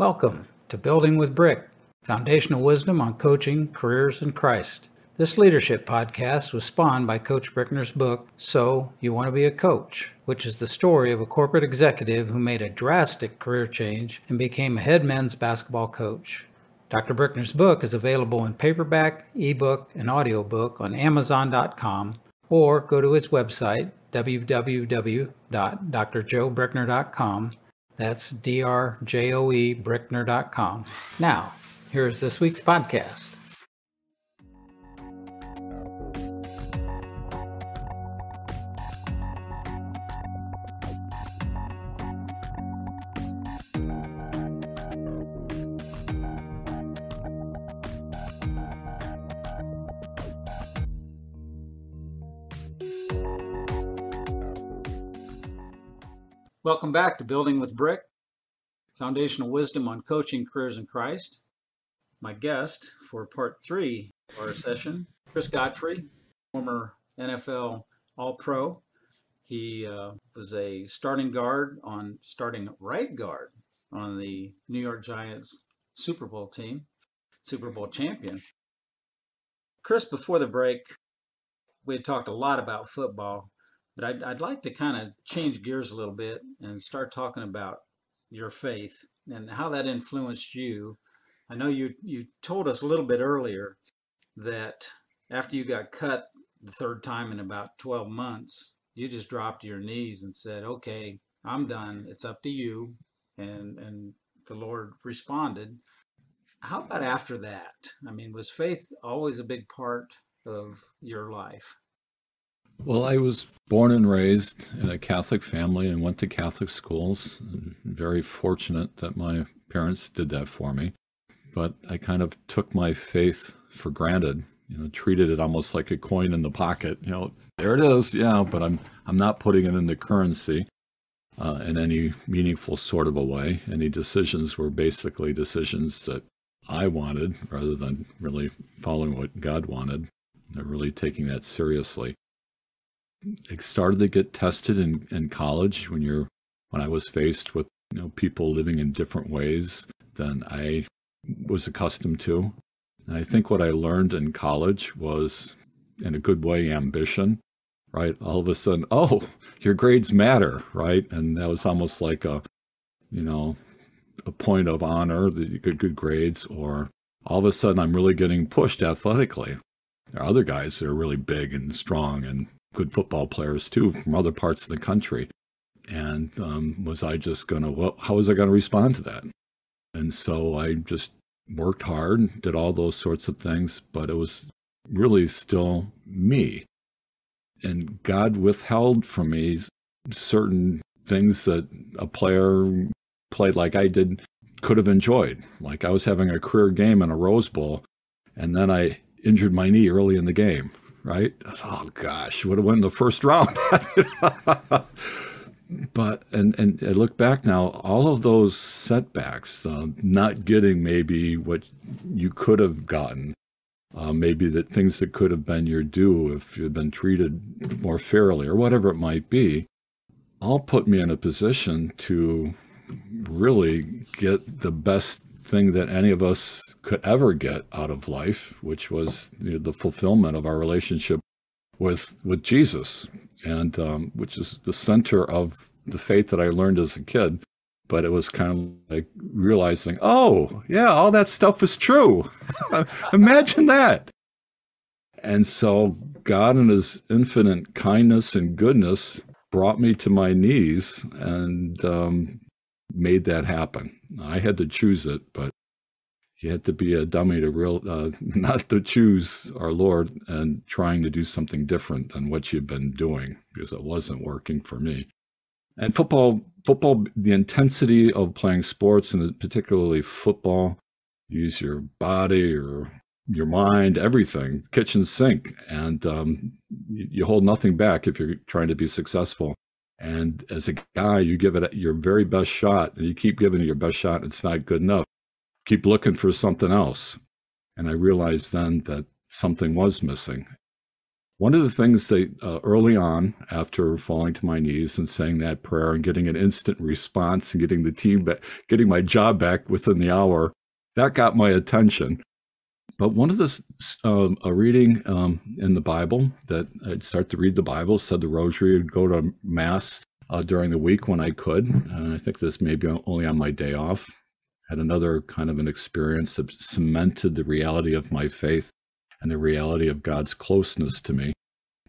Welcome to Building with Brick, foundational wisdom on coaching, careers, and Christ. This leadership podcast was spawned by Coach Brickner's book, So You Want to Be a Coach, which is the story of a corporate executive who made a drastic career change and became a head men's basketball coach. Dr. Brickner's book is available in paperback, ebook, and audiobook on Amazon.com or go to his website, www.drjoebrickner.com. That's D-R-J-O-E Brickner.com. Now, here's this week's podcast. Welcome back to Building with Brick, foundational wisdom on coaching careers in Christ. My guest for part three of our session, Chris Godfrey, former NFL All Pro. He uh, was a starting guard on starting right guard on the New York Giants Super Bowl team, Super Bowl champion. Chris, before the break, we talked a lot about football but I'd, I'd like to kind of change gears a little bit and start talking about your faith and how that influenced you. I know you, you told us a little bit earlier that after you got cut the third time in about 12 months, you just dropped to your knees and said, okay, I'm done. It's up to you. And, and the Lord responded. How about after that? I mean, was faith always a big part of your life? Well, I was born and raised in a Catholic family and went to Catholic schools. Very fortunate that my parents did that for me. But I kind of took my faith for granted, you know, treated it almost like a coin in the pocket. You know, there it is, yeah, but I'm I'm not putting it into currency uh, in any meaningful sort of a way. Any decisions were basically decisions that I wanted rather than really following what God wanted. They're really taking that seriously it started to get tested in, in college when you're when I was faced with you know people living in different ways than I was accustomed to. And I think what I learned in college was in a good way ambition, right? All of a sudden, oh, your grades matter, right? And that was almost like a you know a point of honor that you get good grades or all of a sudden I'm really getting pushed athletically. There are other guys that are really big and strong and good football players too from other parts of the country. And um, was I just going to, well, how was I going to respond to that? And so I just worked hard, did all those sorts of things, but it was really still me. And God withheld from me certain things that a player played like I did could have enjoyed. Like I was having a career game in a Rose Bowl, and then I injured my knee early in the game right? oh gosh, would have won the first round. but and and I look back now, all of those setbacks, uh, not getting maybe what you could have gotten, uh, maybe that things that could have been your due if you'd been treated more fairly or whatever it might be, all put me in a position to really get the best thing that any of us could ever get out of life, which was you know, the fulfillment of our relationship with with Jesus, and um, which is the center of the faith that I learned as a kid. But it was kind of like realizing, oh yeah, all that stuff is true. Imagine that. And so God, in His infinite kindness and goodness, brought me to my knees and um, made that happen. I had to choose it, but you had to be a dummy to real uh, not to choose our Lord and trying to do something different than what you've been doing because it wasn't working for me. And football, football, the intensity of playing sports and particularly football, use your body or your mind, everything, kitchen sink, and um, you, hold nothing back if you're trying to be successful. And as a guy, you give it your very best shot, and you keep giving it your best shot. It's not good enough keep looking for something else. And I realized then that something was missing. One of the things that uh, early on, after falling to my knees and saying that prayer and getting an instant response and getting the team back, getting my job back within the hour, that got my attention. But one of the um, a reading um, in the Bible that I'd start to read the Bible, said the Rosary, I'd go to Mass uh, during the week when I could. And I think this may be only on my day off. Had another kind of an experience that cemented the reality of my faith and the reality of God's closeness to me.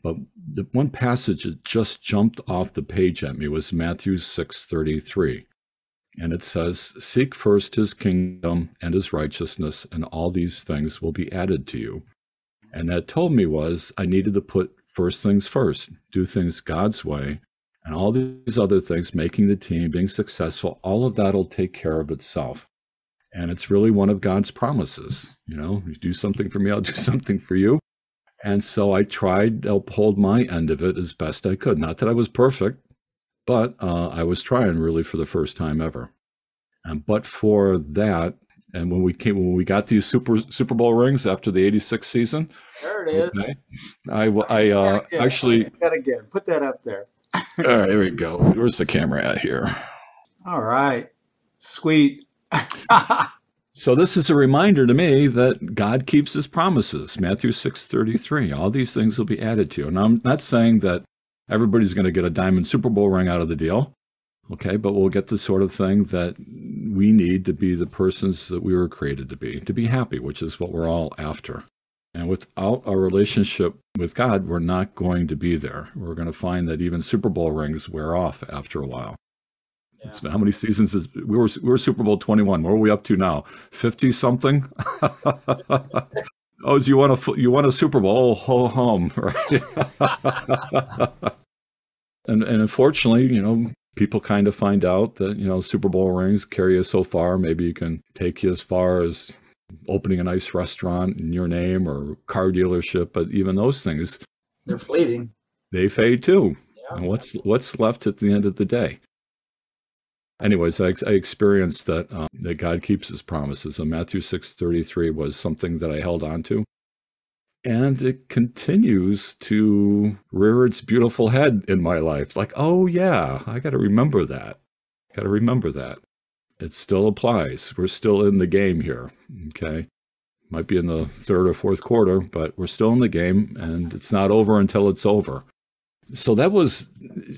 But the one passage that just jumped off the page at me was Matthew 6:33. And it says, Seek first his kingdom and his righteousness, and all these things will be added to you. And that told me was I needed to put first things first, do things God's way, and all these other things, making the team, being successful, all of that will take care of itself. And it's really one of God's promises. You know, you do something for me, I'll do something for you. And so I tried to uphold my end of it as best I could. Not that I was perfect, but uh, I was trying really for the first time ever. And but for that, and when we came when we got these super Super Bowl rings after the '86 season, there it is. Okay, I I uh, actually put that again. Put that up there. all right, here we go. Where's the camera at here? All right, sweet. so this is a reminder to me that God keeps his promises. Matthew 6:33. All these things will be added to you. And I'm not saying that everybody's going to get a diamond Super Bowl ring out of the deal. Okay, but we'll get the sort of thing that we need to be the persons that we were created to be, to be happy, which is what we're all after. And without a relationship with God, we're not going to be there. We're going to find that even Super Bowl rings wear off after a while. Yeah. How many seasons is we were we were Super Bowl twenty one? What are we up to now? Fifty something. oh, you want a you want a Super Bowl? Oh, ho hum, right? and and unfortunately, you know, people kind of find out that you know Super Bowl rings carry you so far. Maybe you can take you as far as opening a nice restaurant in your name or car dealership. But even those things, they're fleeting. They fade too. Yeah. And what's what's left at the end of the day? Anyways, I, I experienced that um, that God keeps His promises. And Matthew six thirty three was something that I held on to, and it continues to rear its beautiful head in my life. Like, oh yeah, I got to remember that. Got to remember that. It still applies. We're still in the game here. Okay. Might be in the third or fourth quarter, but we're still in the game and it's not over until it's over so that was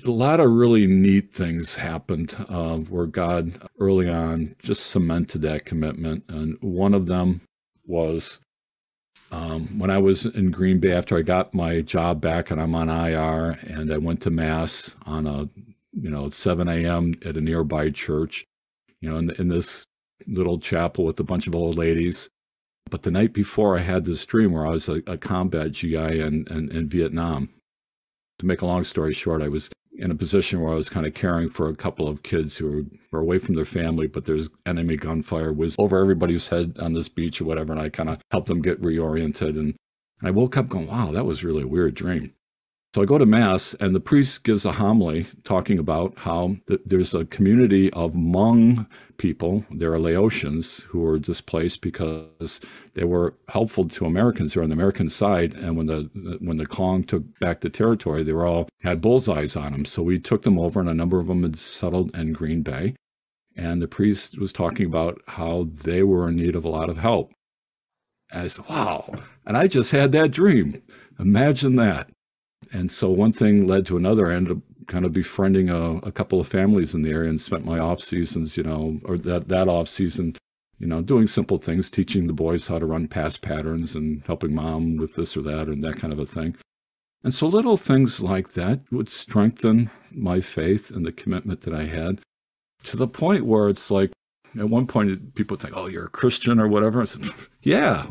a lot of really neat things happened uh, where God early on just cemented that commitment. And one of them was um, when I was in Green Bay after I got my job back and I'm on IR and I went to Mass on a, you know, 7 a.m. at a nearby church, you know, in, in this little chapel with a bunch of old ladies. But the night before, I had this dream where I was a, a combat GI in, in, in Vietnam to make a long story short, I was in a position where I was kind of caring for a couple of kids who were, away from their family, but there's enemy gunfire was over everybody's head on this beach or whatever. And I kind of helped them get reoriented. And I woke up going, wow, that was really a weird dream. So I go to Mass, and the priest gives a homily talking about how th- there's a community of Hmong people, there are Laotians, who were displaced because they were helpful to Americans who are on the American side. And when the when the Cong took back the territory, they were all had bullseyes on them. So we took them over, and a number of them had settled in Green Bay. And the priest was talking about how they were in need of a lot of help. And I said, wow. And I just had that dream. Imagine that and so one thing led to another. I ended up kind of befriending a, a, couple of families in the area and spent my off seasons, you know, or that that off season, you know, doing simple things, teaching the boys how to run pass patterns and helping mom with this or that and that kind of a thing. And so little things like that would strengthen my faith and the commitment that I had to the point where it's like, at one point people think, "Oh, you're a Christian or whatever." I said, "Yeah,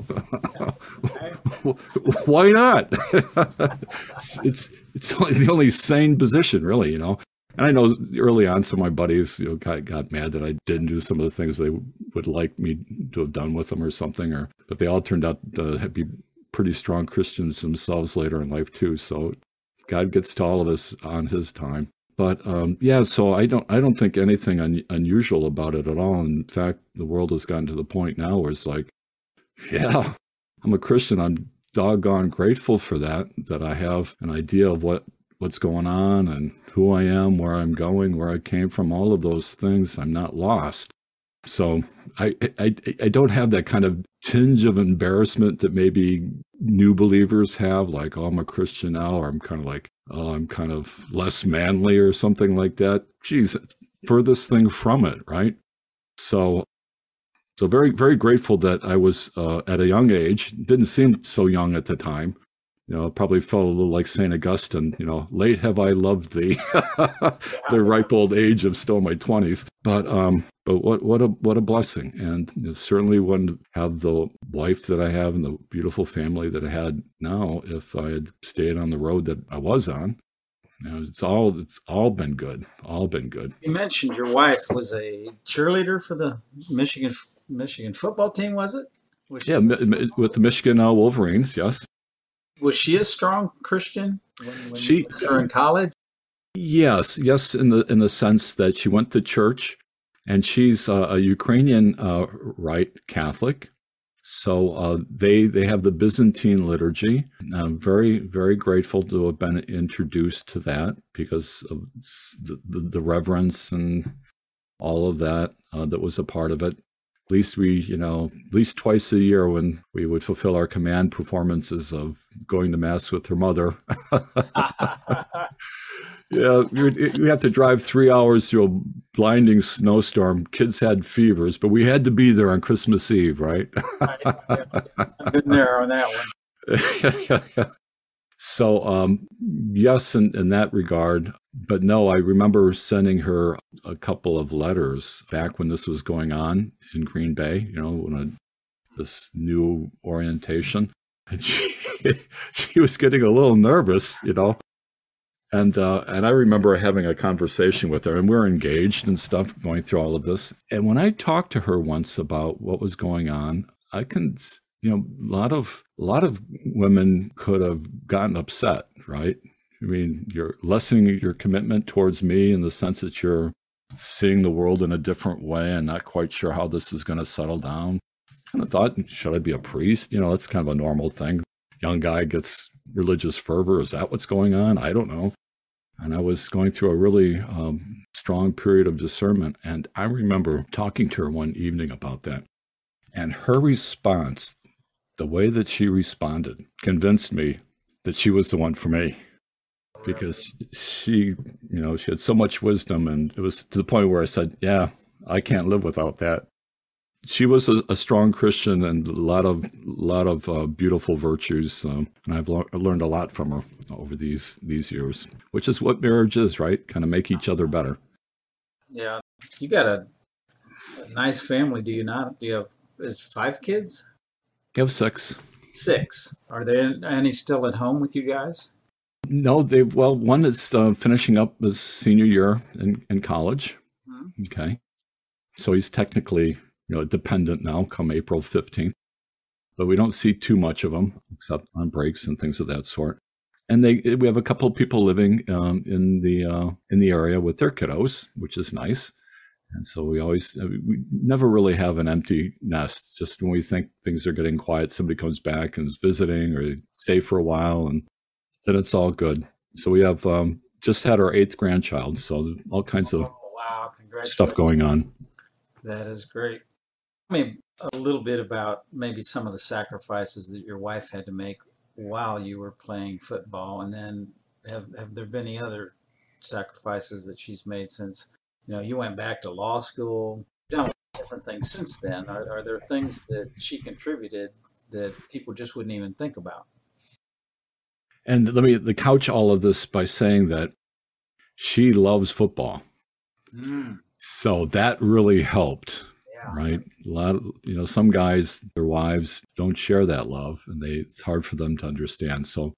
why not?" it's it's only the only sane position, really, you know. And I know early on, some of my buddies, you know, got, got mad that I didn't do some of the things they would like me to have done with them or something, or but they all turned out to be pretty strong Christians themselves later in life too. So God gets to all of us on His time. But um, yeah, so I don't I don't think anything un- unusual about it at all. In fact, the world has gotten to the point now where it's like, yeah, I'm a Christian. I'm doggone grateful for that, that I have an idea of what, what's going on and who I am, where I'm going, where I came from, all of those things. I'm not lost. So I, I, I don't have that kind of tinge of embarrassment that maybe new believers have, like, oh, I'm a Christian now, or I'm kind of like, I'm kind of less manly or something like that. Geez, furthest thing from it, right? So, so very, very grateful that I was uh, at a young age. Didn't seem so young at the time, you know, probably felt a little like St. Augustine, you know, late have I loved thee, the ripe old age of still my 20s. But, um, but what, what a, what a blessing. And certainly wouldn't have the wife that I have and the beautiful family that I had now if I had stayed on the road that I was on. You know, it's all, it's all been good, all been good. You mentioned your wife was a cheerleader for the Michigan, Michigan football team, was it? Yeah, with the Michigan uh, Wolverines, yes was she a strong Christian when, when she in college? Yes, yes, in the in the sense that she went to church, and she's a, a Ukrainian uh, Rite Catholic. So uh, they they have the Byzantine liturgy. I'm very very grateful to have been introduced to that because of the, the, the reverence and all of that uh, that was a part of it at least we, you know, at least twice a year when we would fulfill our command performances of going to mass with her mother. yeah, we had to drive three hours through a blinding snowstorm. Kids had fevers, but we had to be there on Christmas Eve, right? I've been there on that one. So, um, yes, in, in that regard. But no, I remember sending her a couple of letters back when this was going on in Green Bay, you know, when this new orientation. And she, she was getting a little nervous, you know. And uh, and I remember having a conversation with her, and we are engaged and stuff, going through all of this. And when I talked to her once about what was going on, I can you know, a lot of a lot of women could have gotten upset, right? I mean, you're lessening your commitment towards me in the sense that you're seeing the world in a different way and not quite sure how this is going to settle down. Kind of thought, should I be a priest? You know, that's kind of a normal thing. Young guy gets religious fervor. Is that what's going on? I don't know. And I was going through a really um, strong period of discernment. And I remember talking to her one evening about that. And her response the way that she responded convinced me that she was the one for me. Because she you know she had so much wisdom and it was to the point where i said yeah i can't live without that. She was a, a strong christian and a lot of lot of uh, beautiful virtues um, and i've le- learned a lot from her over these these years which is what marriage is right? Kind of make each other better. Yeah. You got a, a nice family do you not? Do you have is five kids you have six. Six. Are there any still at home with you guys? No, they well, one is uh, finishing up his senior year in, in college. Mm-hmm. Okay, so he's technically you know dependent now. Come April fifteenth, but we don't see too much of him except on breaks and things of that sort. And they we have a couple of people living um, in the uh, in the area with their kiddos, which is nice. And so we always, uh, we never really have an empty nest. Just when we think things are getting quiet, somebody comes back and is visiting or stay for a while, and then it's all good. So we have um, just had our eighth grandchild. So all kinds of oh, wow, stuff going on. That is great. I mean, a little bit about maybe some of the sacrifices that your wife had to make while you were playing football, and then have have there been any other sacrifices that she's made since you know, you went back to law school, done different things since then. Are, are there things that she contributed that people just wouldn't even think about? And let me couch all of this by saying that she loves football. Mm. So that really helped. Yeah. Right. A lot of, you know, some guys, their wives don't share that love and they, it's hard for them to understand. So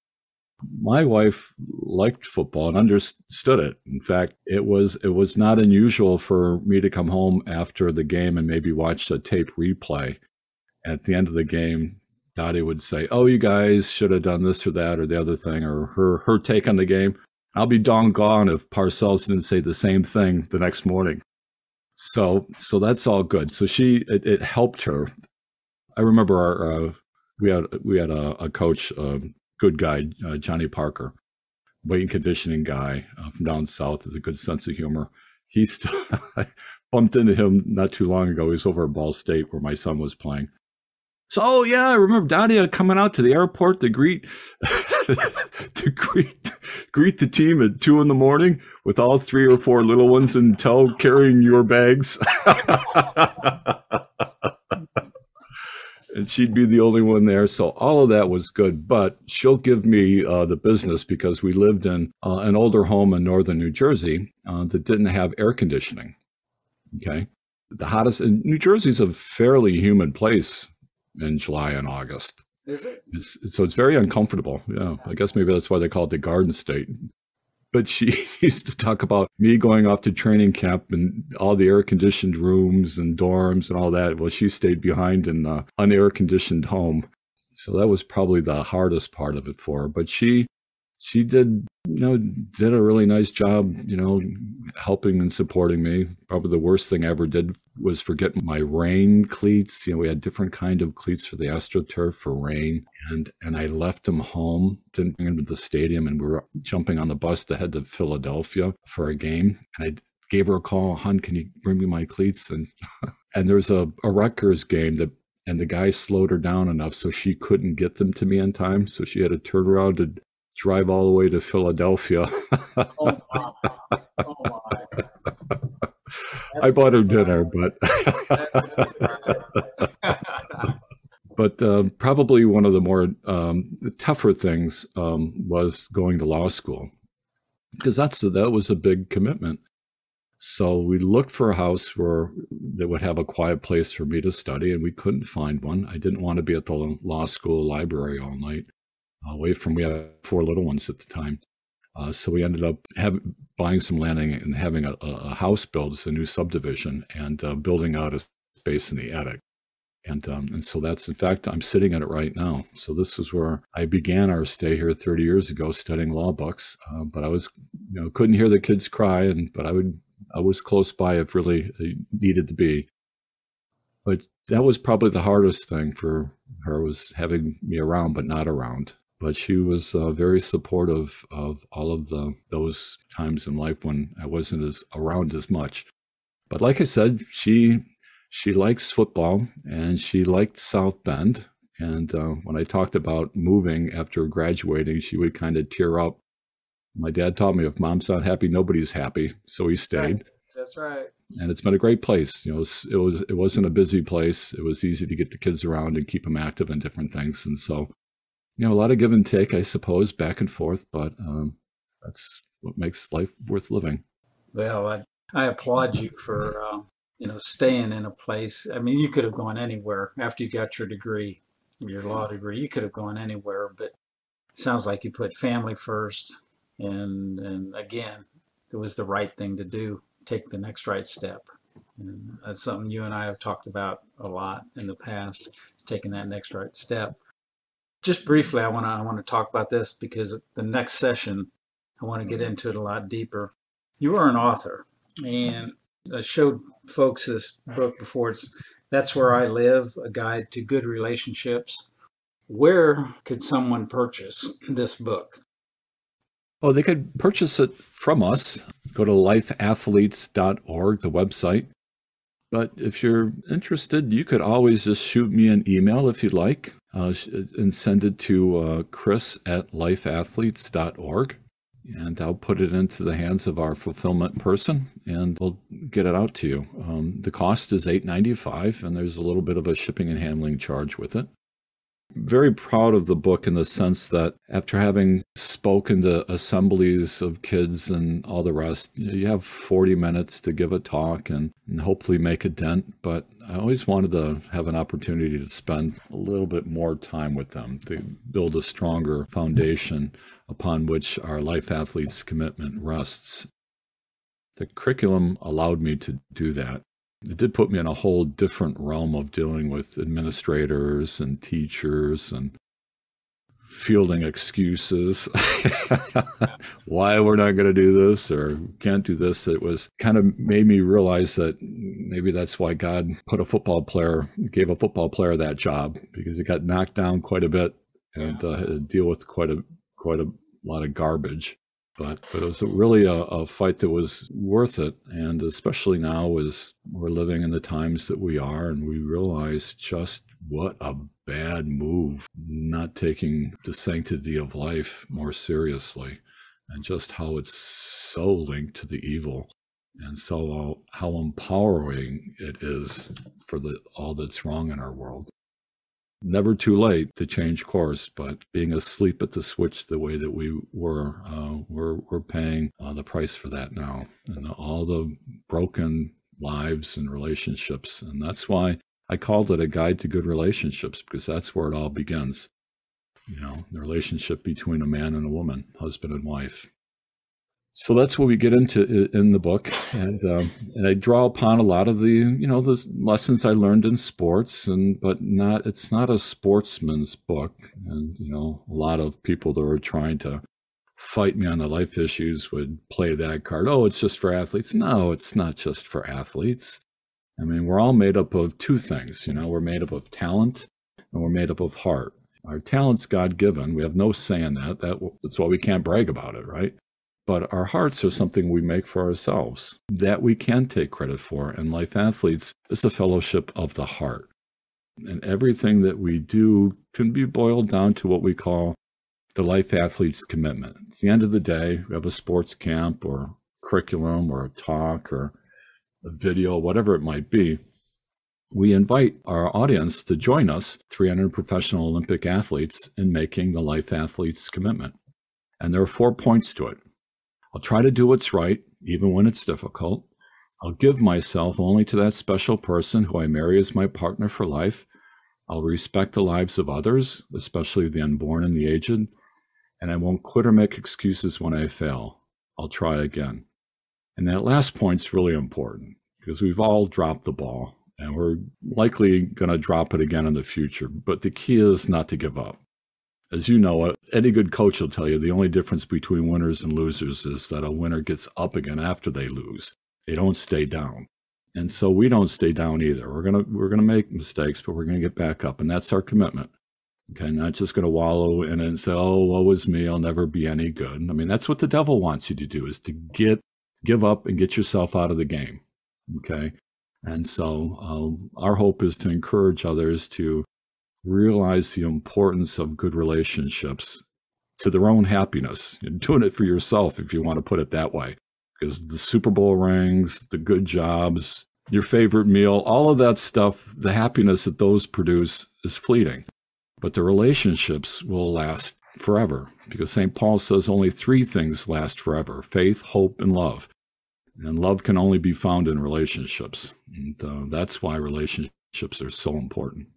my wife liked football and understood it. In fact, it was it was not unusual for me to come home after the game and maybe watch a tape replay. At the end of the game, Dottie would say, "Oh, you guys should have done this or that or the other thing," or her her take on the game. I'll be dong gone if Parcells didn't say the same thing the next morning. So so that's all good. So she it, it helped her. I remember our uh, we had we had a, a coach, a good guy, uh, Johnny Parker, weight and conditioning guy uh, from down south, with a good sense of humor. He still, I bumped into him not too long ago. He was over at Ball State where my son was playing. So, oh yeah, I remember Dottie coming out to the airport to greet to greet greet the team at two in the morning with all three or four little ones in tow carrying your bags. and she'd be the only one there. So all of that was good. But she'll give me uh, the business because we lived in uh, an older home in northern New Jersey uh, that didn't have air conditioning. Okay. The hottest New Jersey's a fairly humid place in July and August. Is it? It's, so it's very uncomfortable. Yeah. I guess maybe that's why they call it the Garden State but she used to talk about me going off to training camp and all the air conditioned rooms and dorms and all that. Well, she stayed behind in the unair conditioned home. So that was probably the hardest part of it for her. But she she did you know did a really nice job you know helping and supporting me probably the worst thing i ever did was forget my rain cleats you know we had different kind of cleats for the astroturf for rain and and i left them home didn't bring them to the stadium and we were jumping on the bus to head to philadelphia for a game and i gave her a call hun can you bring me my cleats and and there's a, a Rutgers game that and the guy slowed her down enough so she couldn't get them to me in time. So she had to turn around to drive all the way to Philadelphia. oh, oh I bought her dinner, but but uh, probably one of the more um, the tougher things um, was going to law school because that's that was a big commitment. So we looked for a house where that would have a quiet place for me to study, and we couldn't find one. I didn't want to be at the law school library all night away from we had four little ones at the time. Uh, so we ended up buying some land and having a, a house built as a new subdivision and uh, building out a space in the attic. And um, and so that's in fact I'm sitting at it right now. So this is where I began our stay here 30 years ago, studying law books. Uh, but I was you know couldn't hear the kids cry, and but I would I was close by if really needed to be. But that was probably the hardest thing for her was having me around but not around but she was uh, very supportive of all of the those times in life when I wasn't as around as much. But like I said, she she likes football and she liked South Bend. And uh, when I talked about moving after graduating, she would kind of tear up. My dad taught me if mom's not happy, nobody's happy. So he stayed. That's right. And it's been a great place. You know, it was, it was it wasn't a busy place. It was easy to get the kids around and keep them active in different things. And so you know, a lot of give and take, I suppose, back and forth, but um, that's what makes life worth living. Well, I, I applaud you for, uh, you know, staying in a place. I mean, you could have gone anywhere after you got your degree, your law degree. You could have gone anywhere, but sounds like you put family first. And, and again, it was the right thing to do. Take the next right step. And that's something you and I have talked about a lot in the past, taking that next right step just briefly, I want to I want to talk about this because the next session I want to get mm-hmm. into it a lot deeper. You are an author, and I showed folks this book before. It's that's where I live: a guide to good relationships. Where could someone purchase this book? Oh, they could purchase it from us. Go to lifeathletes.org, the website. But if you're interested, you could always just shoot me an email if you'd like uh, and send it to uh, chris at lifeathletes.org. And I'll put it into the hands of our fulfillment person, and we'll get it out to you. Um, the cost is eight ninety five, and there's a little bit of a shipping and handling charge with it very proud of the book in the sense that after having spoken to assemblies of kids and all the rest, you have 40 minutes to give a talk and, and, hopefully make a dent. But I always wanted to have an opportunity to spend a little bit more time with them to build a stronger foundation upon which our life athletes commitment rests. The curriculum allowed me to do that it did put me in a whole different realm of dealing with administrators and teachers and fielding excuses why we're not going to do this or can't do this. It was kind of made me realize that maybe that's why God put a football player, gave a football player that job because he got knocked down quite a bit and uh, had to deal with quite a quite a lot of garbage. But, but it was really a, a, fight that was worth it. And especially now as we're living in the times that we are, and we realize just what a bad move not taking the sanctity of life more seriously and just how it's so linked to the evil and so uh, how empowering it is for the all that's wrong in our world never too late to change course, but being asleep at the switch the way that we were, uh, we're, we're paying uh, the price for that now. And all the broken lives and relationships. And that's why I called it a guide to good relationships, because that's where it all begins. You know, the relationship between a man and a woman, husband and wife. So that's what we get into in the book, and um, and I draw upon a lot of the you know the lessons I learned in sports, and but not it's not a sportsman's book, and you know a lot of people that are trying to fight me on the life issues would play that card. Oh, it's just for athletes. No, it's not just for athletes. I mean, we're all made up of two things. You know, we're made up of talent, and we're made up of heart. Our talent's God given. We have no say in that. That that's why we can't brag about it, right? But our hearts are something we make for ourselves that we can take credit for. And Life Athletes is a fellowship of the heart. And everything that we do can be boiled down to what we call the Life Athletes commitment. At the end of the day, we have a sports camp or curriculum or a talk or a video, whatever it might be. We invite our audience to join us, 300 professional Olympic athletes, in making the Life Athletes commitment. And there are four points to it. I'll try to do what's right, even when it's difficult. I'll give myself only to that special person who I marry as my partner for life. I'll respect the lives of others, especially the unborn and the aged. And I won't quit or make excuses when I fail. I'll try again. And that last point's really important because we've all dropped the ball and we're likely going to drop it again in the future. But the key is not to give up as you know, any good coach will tell you the only difference between winners and losers is that a winner gets up again after they lose. They don't stay down. And so we don't stay down either. We're gonna we're gonna make mistakes, but we're gonna get back up, and that's our commitment. Okay, not just gonna wallow in it and say, "Oh, woe is me, I'll never be any good." I mean, that's what the devil wants you to do: is to get give up and get yourself out of the game. Okay, and so um, our hope is to encourage others to realize the importance of good relationships to their own happiness and doing it for yourself, if you want to put it that way. Because the Super Bowl rings, the good jobs, your favorite meal, all of that stuff, the happiness that those produce is fleeting. But the relationships will last forever because St. Paul says only three things last forever faith, hope, and love. And love can only be found in relationships. And uh, that's why relationships are so important.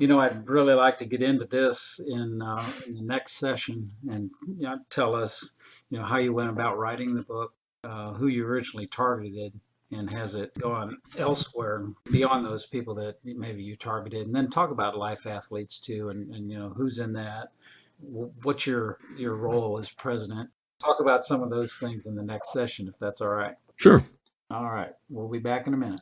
You know, I'd really like to get into this in, uh, in the next session and you know, tell us, you know, how you went about writing the book, uh, who you originally targeted, and has it gone elsewhere beyond those people that maybe you targeted, and then talk about life athletes too, and, and you know who's in that, what's your your role as president. Talk about some of those things in the next session, if that's all right. Sure. All right, we'll be back in a minute.